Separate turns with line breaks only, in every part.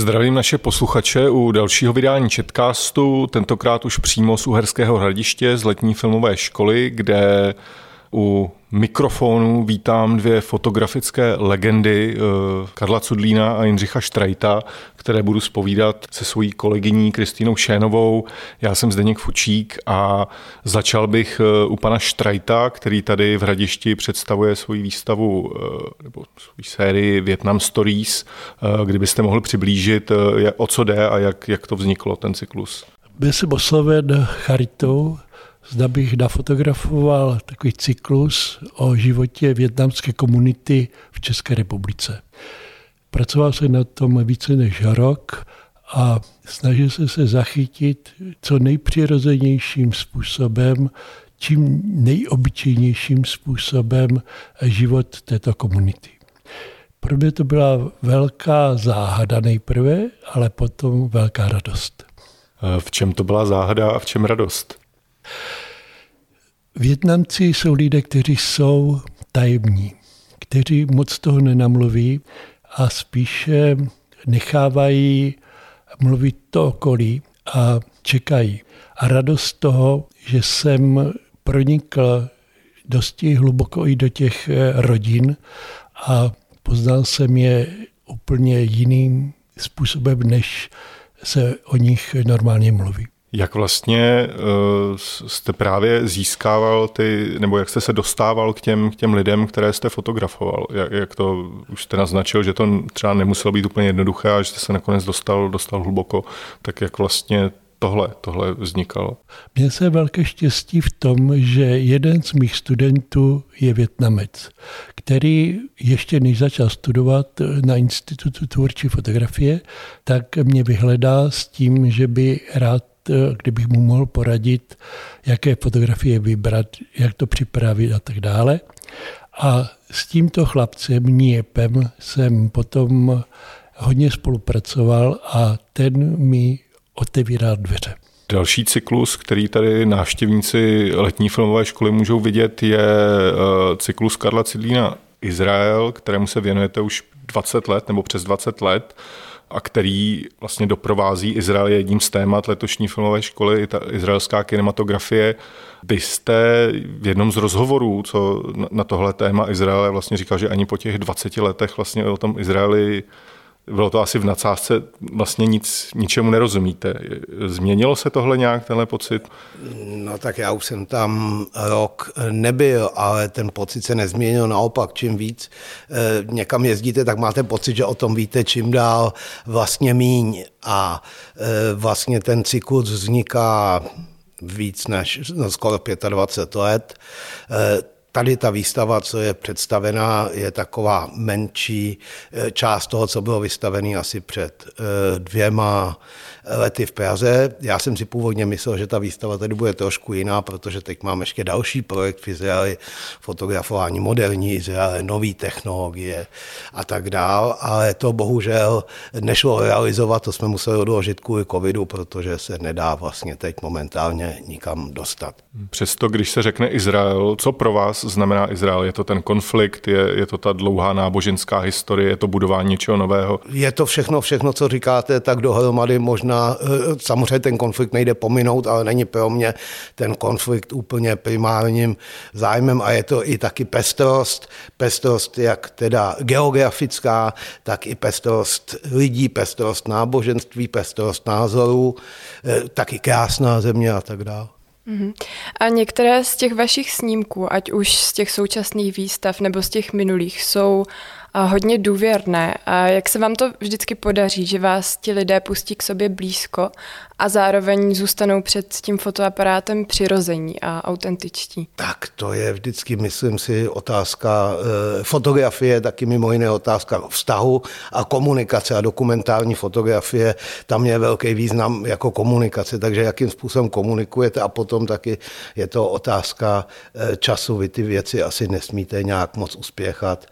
Zdravím naše posluchače u dalšího vydání Chatcastu, tentokrát už přímo z Uherského hradiště z letní filmové školy, kde u mikrofonu vítám dvě fotografické legendy eh, Karla Cudlína a Jindřicha Štrajta, které budu spovídat se svojí kolegyní Kristýnou Šénovou. Já jsem Zdeněk Fučík a začal bych eh, u pana Štrajta, který tady v Hradišti představuje svoji výstavu eh, nebo svoji sérii Vietnam Stories. Kdybyste mohl přiblížit, o co jde a jak, jak to vzniklo, ten cyklus.
Byl jsem osloven charitou zda bych nafotografoval takový cyklus o životě větnamské komunity v České republice. Pracoval jsem na tom více než rok a snažil jsem se zachytit co nejpřirozenějším způsobem, čím nejobyčejnějším způsobem život této komunity. Pro mě to byla velká záhada nejprve, ale potom velká radost.
V čem to byla záhada a v čem radost?
Větnamci jsou lidé, kteří jsou tajemní, kteří moc toho nenamluví a spíše nechávají mluvit to okolí a čekají. A radost toho, že jsem pronikl dosti hluboko i do těch eh, rodin a poznal jsem je úplně jiným způsobem, než se o nich normálně mluví.
Jak vlastně uh, jste právě získával ty, nebo jak jste se dostával k těm, k těm lidem, které jste fotografoval? Jak, jak to už jste naznačil, že to třeba nemuselo být úplně jednoduché a že jste se nakonec dostal, dostal hluboko, tak jak vlastně tohle, tohle vznikalo?
Měl se velké štěstí v tom, že jeden z mých studentů je Větnamec, který ještě než začal studovat na Institutu tvůrčí fotografie, tak mě vyhledal s tím, že by rád Eh, kdybych mu mohl poradit, jaké fotografie vybrat, jak to připravit a tak dále. A s tímto chlapcem Niepem jsem potom hodně spolupracoval a ten mi otevíral dveře.
Další cyklus, který tady návštěvníci letní filmové školy můžou vidět, je eh, cyklus Karla Cidlína Izrael, kterému se věnujete už 20 let nebo přes 20 let a který vlastně doprovází Izrael je jedním z témat letošní filmové školy, ta izraelská kinematografie. Vy jste v jednom z rozhovorů, co na tohle téma Izraele vlastně říkal, že ani po těch 20 letech vlastně o tom Izraeli bylo to asi v nadsázce, vlastně nic, ničemu nerozumíte. Změnilo se tohle nějak, tenhle pocit?
No tak já už jsem tam rok nebyl, ale ten pocit se nezměnil. Naopak, čím víc eh, někam jezdíte, tak máte pocit, že o tom víte čím dál vlastně míň. A eh, vlastně ten cyklus vzniká víc než no, skoro 25 let eh, Tady ta výstava, co je představená, je taková menší eh, část toho, co bylo vystavené asi před eh, dvěma lety v Praze. Já jsem si původně myslel, že ta výstava tady bude trošku jiná, protože teď mám ještě další projekt v Izraeli, fotografování moderní Izraele, nové technologie a tak dál, ale to bohužel nešlo realizovat, to jsme museli odložit kvůli covidu, protože se nedá vlastně teď momentálně nikam dostat.
Přesto, když se řekne Izrael, co pro vás znamená Izrael? Je to ten konflikt, je, je to ta dlouhá náboženská historie, je to budování něčeho nového?
Je to všechno, všechno, co říkáte, tak dohromady možná Eh, samozřejmě ten konflikt nejde pominout, ale není pro mě ten konflikt úplně primárním zájmem a je to i taky pestrost, pestrost jak teda geografická, tak i pestrost lidí, pestrost náboženství, pestrost názorů, eh, taky krásná země a tak dále.
Mhm. A některé z těch vašich snímků, ať už z těch současných výstav nebo z těch minulých, jsou hodně důvěrné. A jak se vám to vždycky podaří, že vás ti lidé pustí k sobě blízko a zároveň zůstanou před tím fotoaparátem přirození a autentičtí?
Tak to je vždycky, myslím si, otázka e, fotografie, taky mimo jiné otázka vztahu a komunikace a dokumentární fotografie. Tam je velký význam jako komunikace, takže jakým způsobem komunikujete a potom taky je to otázka e, času. Vy ty věci asi nesmíte nějak moc uspěchat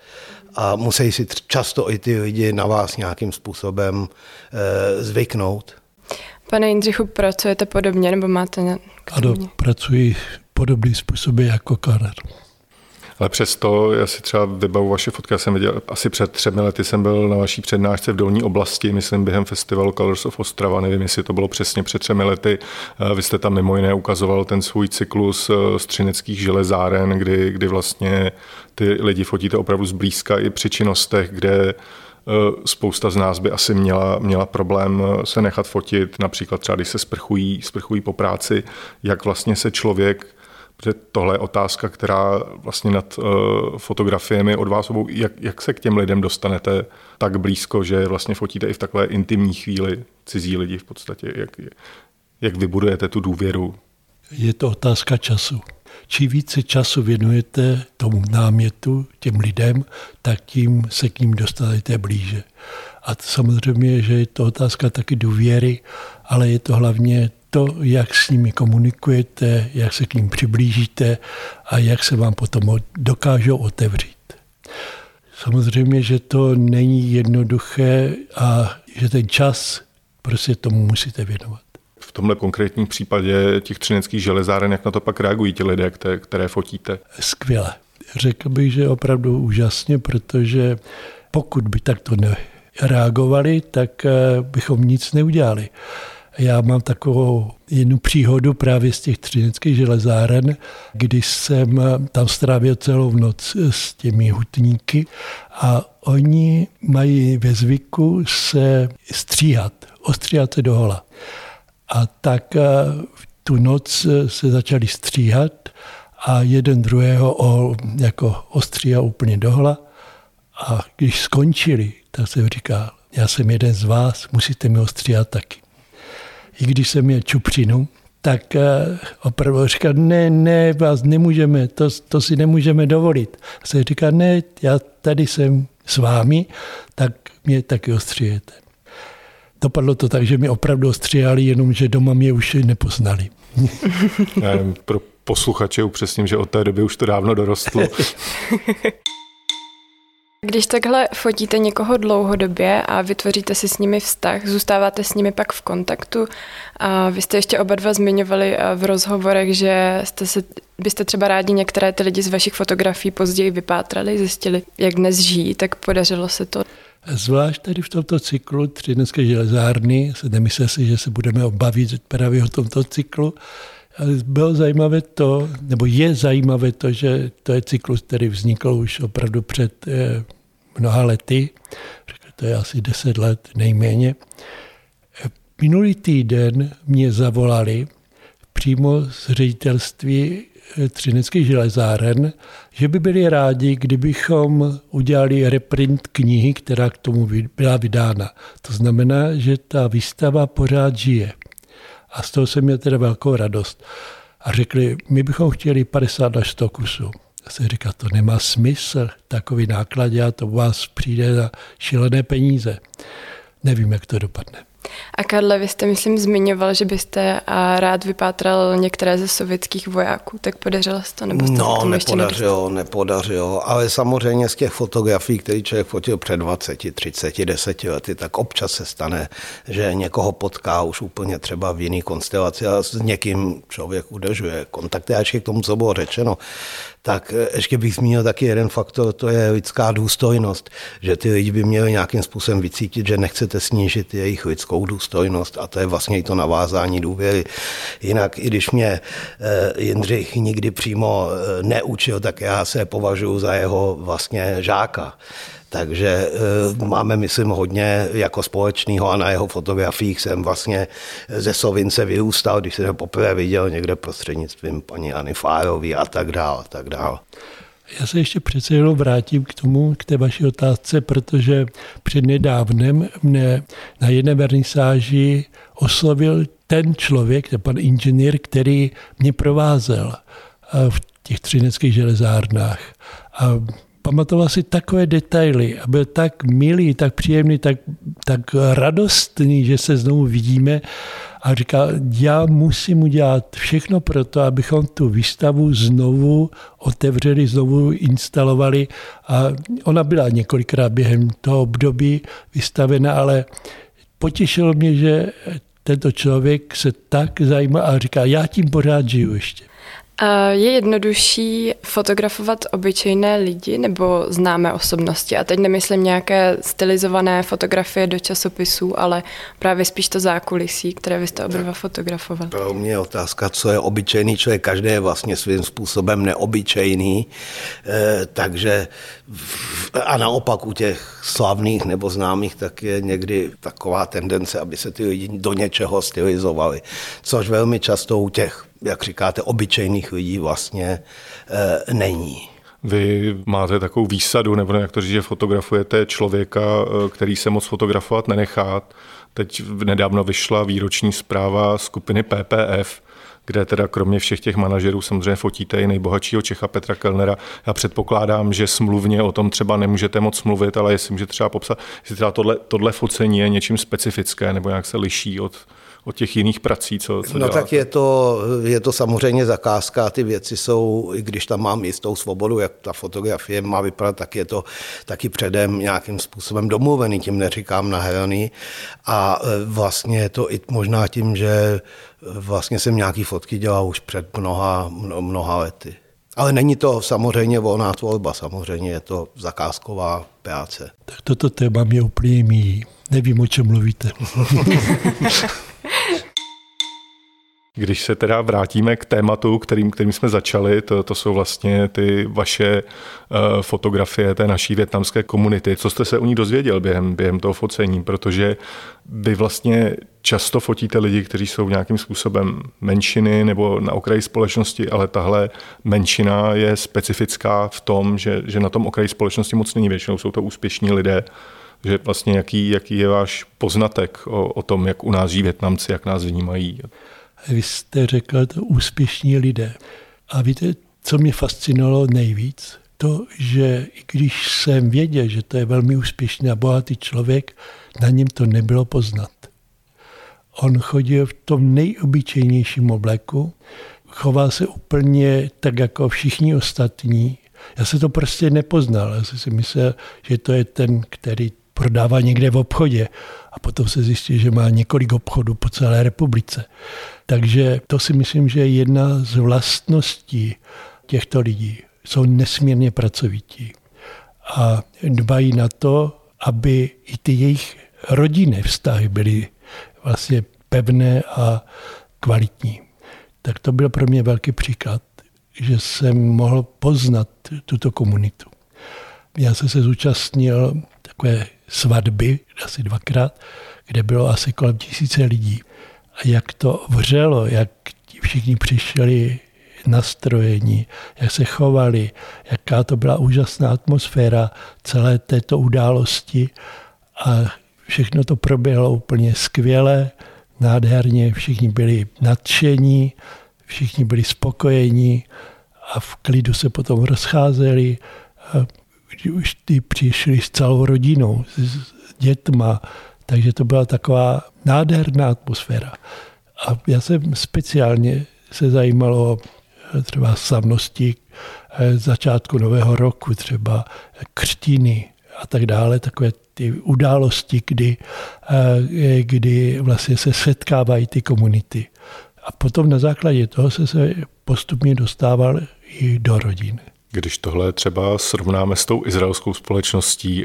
a musí si často i ty lidi na vás nějakým způsobem e, zvyknout.
Pane Jindřichu, pracujete podobně nebo máte...
Ano, pracuji podobný způsoby jako Karel.
Ale přesto, já si třeba vybavu vaše fotky, já jsem viděl, asi před třemi lety jsem byl na vaší přednášce v Dolní oblasti, myslím během festivalu Colors of Ostrava, nevím, jestli to bylo přesně před třemi lety. Vy jste tam mimo jiné ukazoval ten svůj cyklus střineckých železáren, kdy, kdy vlastně ty lidi fotíte opravdu zblízka i při činnostech, kde Eh, spousta z nás by asi měla, měla problém eh, se nechat fotit, například třeba když se sprchují, sprchují po práci, jak vlastně se člověk Protože tohle je otázka, která vlastně nad uh, fotografiemi od vás obou, jak, jak se k těm lidem dostanete tak blízko, že vlastně fotíte i v takové intimní chvíli cizí lidi v podstatě, jak, jak vybudujete tu důvěru?
Je to otázka času. Čím více času věnujete tomu námětu, těm lidem, tak tím se k ním dostanete blíže. A samozřejmě, že je to otázka taky důvěry, ale je to hlavně to, jak s nimi komunikujete, jak se k ním přiblížíte a jak se vám potom dokážou otevřít. Samozřejmě, že to není jednoduché a že ten čas prostě tomu musíte věnovat
v tomhle konkrétním případě těch třineckých železáren, jak na to pak reagují ti lidé, které, fotíte?
Skvěle. Řekl bych, že opravdu úžasně, protože pokud by takto nereagovali, tak eh, bychom nic neudělali. Já mám takovou jednu příhodu právě z těch třineckých železáren, kdy jsem tam strávil celou noc s těmi hutníky a oni mají ve zvyku se stříhat, ostříhat se dohola. A tak eh, v tu noc se začali stříhat a jeden druhého o, jako ostříhal úplně dohla. A když skončili, tak jsem říkal, já jsem jeden z vás, musíte mi ostříhat taky. I když jsem měl čupřinu, tak eh, opravdu říkal, ne, ne, vás nemůžeme, to, to si nemůžeme dovolit. A jsem říkal, ne, já tady jsem s vámi, tak mě taky ostříjete. Dopadlo to tak, že mi opravdu ostříhali, jenomže doma mě už nepoznali.
Pro posluchače upřesním, že od té doby už to dávno dorostlo.
Když takhle fotíte někoho dlouhodobě a vytvoříte si s nimi vztah, zůstáváte s nimi pak v kontaktu a vy jste ještě oba dva zmiňovali v rozhovorech, že jste se, byste třeba rádi některé ty lidi z vašich fotografií později vypátrali, zjistili, jak dnes žijí, tak podařilo se to.
Zvlášť tady v tomto cyklu tři dneské železárny, se nemyslel si, že se budeme obavit právě o tomto cyklu, bylo zajímavé to, nebo je zajímavé to, že to je cyklus, který vznikl už opravdu před eh, mnoha lety, to je asi deset let nejméně. Minulý týden mě zavolali přímo z ředitelství Třineckých železáren, že by byli rádi, kdybychom udělali reprint knihy, která k tomu byla vydána. To znamená, že ta výstava pořád žije. A z toho jsem měl teda velkou radost. A řekli, my bychom chtěli 50 až 100 kusů. Já jsem říkal, to nemá smysl, takový náklad, a to u vás přijde na šílené peníze. Nevím, jak to dopadne.
A Karle, vy jste, myslím, zmiňoval, že byste rád vypátral některé ze sovětských vojáků, tak podařilo se to? Nebo jste
no, nepodařilo, nepodařilo, ale samozřejmě z těch fotografií, které člověk fotil před 20, 30, 10 lety, tak občas se stane, že někoho potká už úplně třeba v jiný konstelaci a s někým člověk udržuje kontakty. A ještě k tomu, co bylo řečeno, tak ještě bych zmínil taky jeden faktor, to je lidská důstojnost, že ty lidi by měli nějakým způsobem vycítit, že nechcete snížit jejich lidskou důstojnost a to je vlastně i to navázání důvěry. Jinak, i když mě eh, Jindřich nikdy přímo eh, neučil, tak já se považuji za jeho vlastně žáka. Takže e, máme, myslím, hodně jako společného a na jeho fotografiích jsem vlastně ze Sovince vyrůstal, když jsem ho poprvé viděl někde prostřednictvím paní Ani Fárový a tak dál, a tak dál.
Já se ještě přece jenom vrátím k tomu, k té vaší otázce, protože před nedávnem mne na jedné vernisáži oslovil ten člověk, ten pan inženýr, který mě provázel v těch třineckých železárnách. A pamatoval si takové detaily a byl tak milý, tak příjemný, tak, tak radostný, že se znovu vidíme a říkal, já musím udělat všechno pro to, abychom tu výstavu znovu otevřeli, znovu instalovali a ona byla několikrát během toho období vystavena, ale potěšilo mě, že tento člověk se tak zajímá a říká, já tím pořád žiju ještě.
Je jednodušší fotografovat obyčejné lidi nebo známé osobnosti? A teď nemyslím nějaké stylizované fotografie do časopisů, ale právě spíš to zákulisí, které vy jste oba fotografovali.
Pro mě je otázka, co je obyčejný člověk. Každý je vlastně svým způsobem neobyčejný, eh, takže a naopak u těch slavných nebo známých tak je někdy taková tendence, aby se ty lidi do něčeho stylizovali, což velmi často u těch jak říkáte, obyčejných lidí vlastně e, není.
Vy máte takovou výsadu, nebo jak to říct, že fotografujete člověka, eh, který se moc fotografovat nenechá. Teď nedávno vyšla výroční zpráva skupiny PPF, kde teda kromě všech těch manažerů samozřejmě fotíte i nejbohatšího Čecha Petra Kellnera. Já předpokládám, že smluvně o tom třeba nemůžete moc mluvit, ale jestli můžete třeba popsat, jestli třeba tohle, tohle focení je něčím specifické nebo jak se liší od od těch jiných prací, co, co
No
děláte?
tak je to, je to samozřejmě zakázka, ty věci jsou, i když tam mám jistou svobodu, jak ta fotografie má vypadat, tak je to taky předem nějakým způsobem domluvený, tím neříkám nahraný. A e, vlastně je to i možná tím, že e, vlastně jsem nějaký fotky dělal už před mnoha, mnoha lety. Ale není to samozřejmě volná tvorba, samozřejmě je to zakázková práce.
Tak toto téma mě úplně míjí. Nevím, o čem mluvíte.
Když se teda vrátíme k tématu, kterým, kterým jsme začali, to, to jsou vlastně ty vaše uh, fotografie té naší větnamské komunity. Co jste se u ní dozvěděl během, během toho focení? Protože vy vlastně často fotíte lidi, kteří jsou nějakým způsobem menšiny nebo na okraji společnosti, ale tahle menšina je specifická v tom, že, že na tom okraji společnosti moc není. Většinou jsou to úspěšní lidé, že vlastně jaký, jaký je váš poznatek o, o tom, jak u nás žijí Větnamci, jak nás vnímají?
Vy jste řekl, to úspěšní lidé. A víte, co mě fascinovalo nejvíc? To, že i když jsem věděl, že to je velmi úspěšný a bohatý člověk, na něm to nebylo poznat. On chodil v tom nejobyčejnějším obleku, choval se úplně tak jako všichni ostatní. Já se to prostě nepoznal. Já jsem si myslel, že to je ten, který prodává někde v obchodě a potom se zjistí, že má několik obchodů po celé republice. Takže to si myslím, že je jedna z vlastností těchto lidí. Jsou nesmírně pracovití a dbají na to, aby i ty jejich rodinné vztahy byly vlastně pevné a kvalitní. Tak to byl pro mě velký příklad, že jsem mohl poznat tuto komunitu. Já jsem se zúčastnil takové svatby, asi dvakrát, kde bylo asi kolem tisíce lidí. A jak to vřelo, jak všichni přišli nastrojení, jak se chovali, jaká to byla úžasná atmosféra celé této události a všechno to proběhlo úplně skvěle, nádherně, všichni byli nadšení, všichni byli spokojení a v klidu se potom rozcházeli. Už ty přišli s celou rodinou, s dětma, takže to byla taková nádherná atmosféra. A já jsem speciálně se zajímal o eh, třeba slavnosti eh, začátku nového roku, třeba křtiny a tak dále, takové ty události, kdy, eh, kdy vlastně se setkávají ty komunity. A potom na základě toho se se postupně dostával i do rodin.
Když tohle třeba srovnáme s tou izraelskou společností,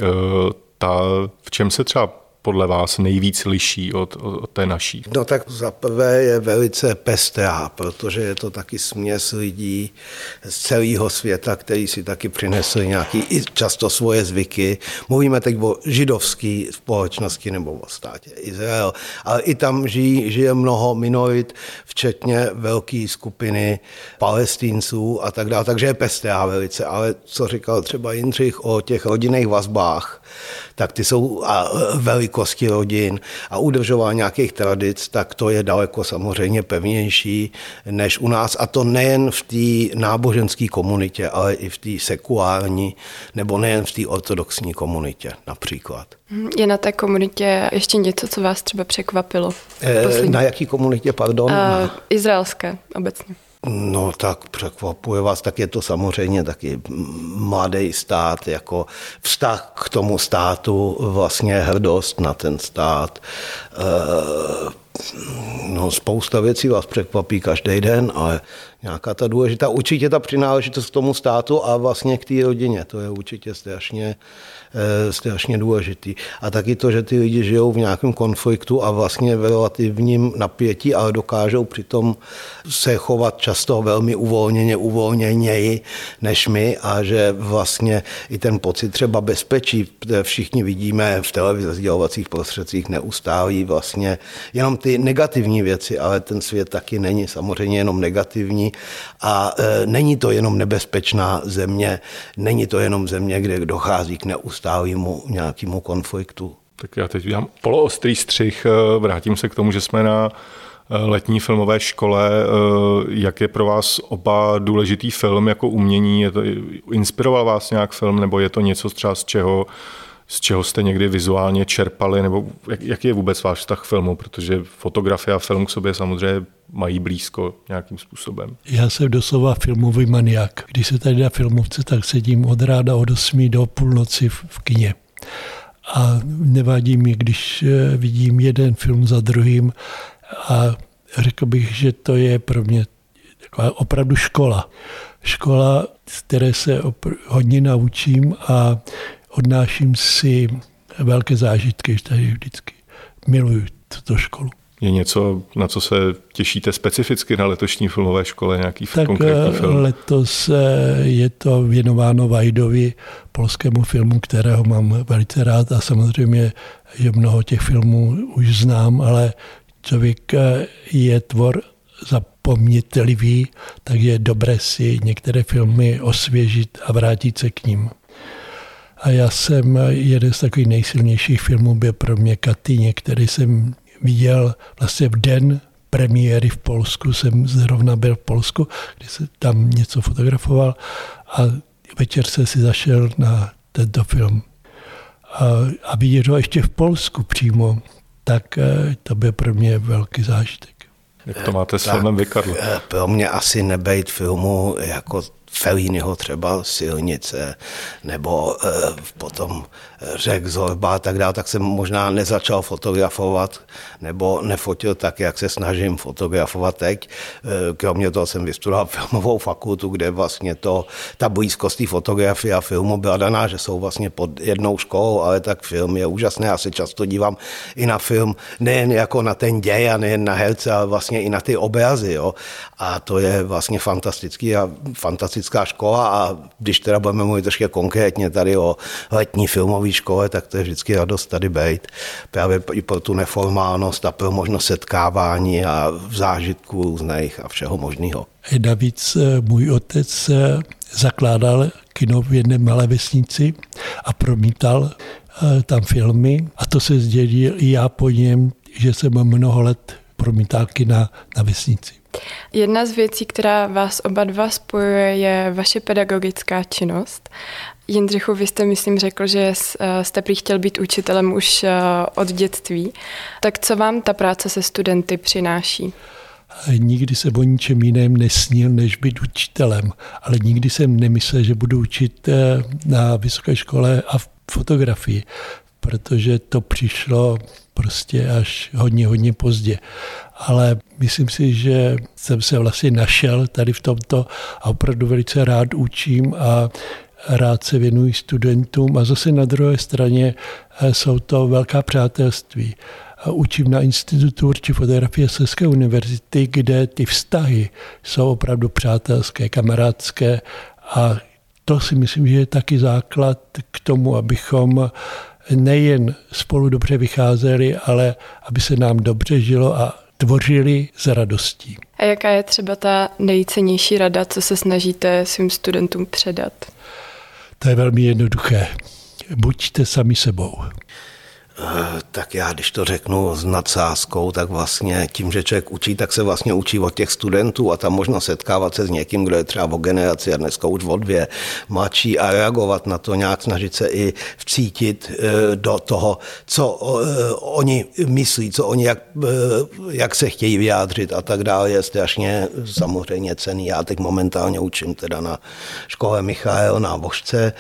ta, v čem se třeba podle vás nejvíc liší od, od té naší?
No tak za prvé je velice pestrá, protože je to taky směs lidí z celého světa, který si taky přinesli nějaký i často svoje zvyky. Mluvíme teď o židovské společnosti nebo o státě Izrael, ale i tam žijí, žije mnoho minorit, včetně velké skupiny palestinců a tak dále, takže je pestrá velice. Ale co říkal třeba Jindřich o těch rodinných vazbách, tak ty jsou a velikosti rodin a udržování nějakých tradic, tak to je daleko samozřejmě pevnější než u nás. A to nejen v té náboženské komunitě, ale i v té sekulární, nebo nejen v té ortodoxní komunitě například.
Je na té komunitě ještě něco, co vás třeba překvapilo?
E, na jaký komunitě, pardon? Uh,
izraelské obecně.
No tak překvapuje vás, tak je to samozřejmě taky mladý stát, jako vztah k tomu státu, vlastně hrdost na ten stát, e, no, spousta věcí vás překvapí každý den, ale nějaká ta důležitá, určitě ta přináležitost k tomu státu a vlastně k té rodině, to je určitě strašně, eh, strašně důležitý. A taky to, že ty lidi žijou v nějakém konfliktu a vlastně v relativním napětí, ale dokážou přitom se chovat často velmi uvolněně, uvolněněji než my a že vlastně i ten pocit třeba bezpečí, všichni vidíme v televizi, sdělovacích prostředcích neustálí vlastně jenom ty negativní věci, ale ten svět taky není samozřejmě jenom negativní a e, není to jenom nebezpečná země, není to jenom země, kde dochází k neustálému nějakému konfliktu.
Tak já teď udělám poloostrý střih, e, vrátím se k tomu, že jsme na e, letní filmové škole. E, jak je pro vás oba důležitý film jako umění? Je to, inspiroval vás nějak film, nebo je to něco třeba z čeho z čeho jste někdy vizuálně čerpali, nebo jak, jaký je vůbec váš vztah k filmu, protože fotografie a film k sobě samozřejmě mají blízko nějakým způsobem.
Já jsem doslova filmový maniak. Když se tady na filmovce, tak sedím od ráda od 8 do půlnoci v, kině. A nevadí mi, když eh, vidím jeden film za druhým a řekl bych, že to je pro mě taková opravdu škola. Škola, z které se hodně naučím a odnáším si velké zážitky, tady vždycky miluju tuto školu.
Je něco, na co se těšíte specificky na letošní filmové škole, nějaký tak konkrétní eh, film?
letos eh, je to věnováno Vajdovi, polskému filmu, kterého mám velice rád a samozřejmě, že mnoho těch filmů už znám, ale člověk eh, je tvor zapomnitelivý, tak je dobré si některé filmy osvěžit a vrátit se k ním. A já jsem, jeden z takových nejsilnějších filmů byl pro mě Katyně, který jsem viděl vlastně v den premiéry v Polsku. Jsem zrovna byl v Polsku, kde se tam něco fotografoval a večer se si zašel na tento film. A, a vidět ho ještě v Polsku přímo, tak eh, to byl pro mě velký zážitek.
Jak to máte s filmem vy,
eh, Pro mě asi nebejt filmu jako Felínyho třeba silnice, nebo e, potom řek Zorba a tak dále, tak jsem možná nezačal fotografovat, nebo nefotil tak, jak se snažím fotografovat teď. E, kromě toho jsem vystudoval filmovou fakultu, kde vlastně to, ta blízkost té fotografie a filmu byla daná, že jsou vlastně pod jednou školou, ale tak film je úžasný. Já se často dívám i na film, nejen jako na ten děj a nejen na herce, ale vlastně i na ty obrazy. Jo. A to je vlastně fantastický a fantastická škola a když teda budeme mluvit trošku konkrétně tady o letní filmové škole, tak to je vždycky radost tady být. Právě i pro tu neformálnost a pro možnost setkávání a zážitků různých a všeho možného.
Navíc eh, můj otec eh, zakládal kino v jedné malé vesnici a promítal eh, tam filmy a to se sdělil i já po něm, že jsem mnoho let promítal kina na vesnici.
Jedna z věcí, která vás oba dva spojuje, je vaše pedagogická činnost. Jindřichu, vy jste, myslím, řekl, že eh, jste prý chtěl být učitelem už eh, od dětství. Tak co vám ta práce se studenty přináší?
Nikdy jsem o ničem jiném nesnil, než být učitelem, ale nikdy jsem nemyslel, že budu učit eh, na vysoké škole a v fotografii, protože to přišlo prostě až hodně, hodně pozdě. Ale myslím si, že jsem se vlastně našel tady v tomto a opravdu velice rád učím a rád se věnuji studentům a zase na druhé straně eh, jsou to velká přátelství. Učím na Institutu určitě fotografie České univerzity, kde ty vztahy jsou opravdu přátelské, kamarádské a to si myslím, že je taky základ k tomu, abychom nejen spolu dobře vycházeli, ale aby se nám dobře žilo a tvořili s radostí.
A jaká je třeba ta nejcennější rada, co se snažíte svým studentům předat?
To je velmi jednoduché. Buďte sami sebou.
Eh, tak já, když to řeknu s nadsázkou, tak vlastně tím, že člověk učí, tak se vlastně učí od těch studentů a tam možno setkávat se s někým, kdo je třeba o generaci a dneska už o dvě mladší a reagovat na to, nějak snažit se i vcítit eh, do toho, co eh, oni myslí, co oni, jak, jak se chtějí vyjádřit a tak dále, je strašně samozřejmě cený. Já teď momentálně učím teda na škole Michael na Vožce,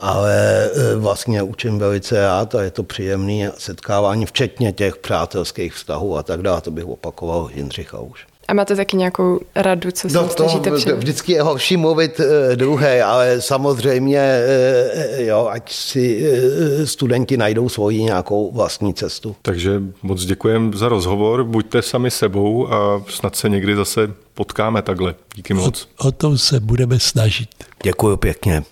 ale vlastně učím velice rád a je to příjemný setkávání, včetně těch přátelských vztahů a tak dále. To bych opakoval Jindřicha už.
A máte taky nějakou radu, co se no, snažíte
to, Vždycky je horší mluvit uh, druhé, ale samozřejmě, uh, jo, ať si uh, studenti najdou svoji nějakou vlastní cestu.
Takže moc děkujem za rozhovor, buďte sami sebou a snad se někdy zase potkáme takhle. Díky moc.
O, o tom se budeme snažit.
Děkuji pěkně.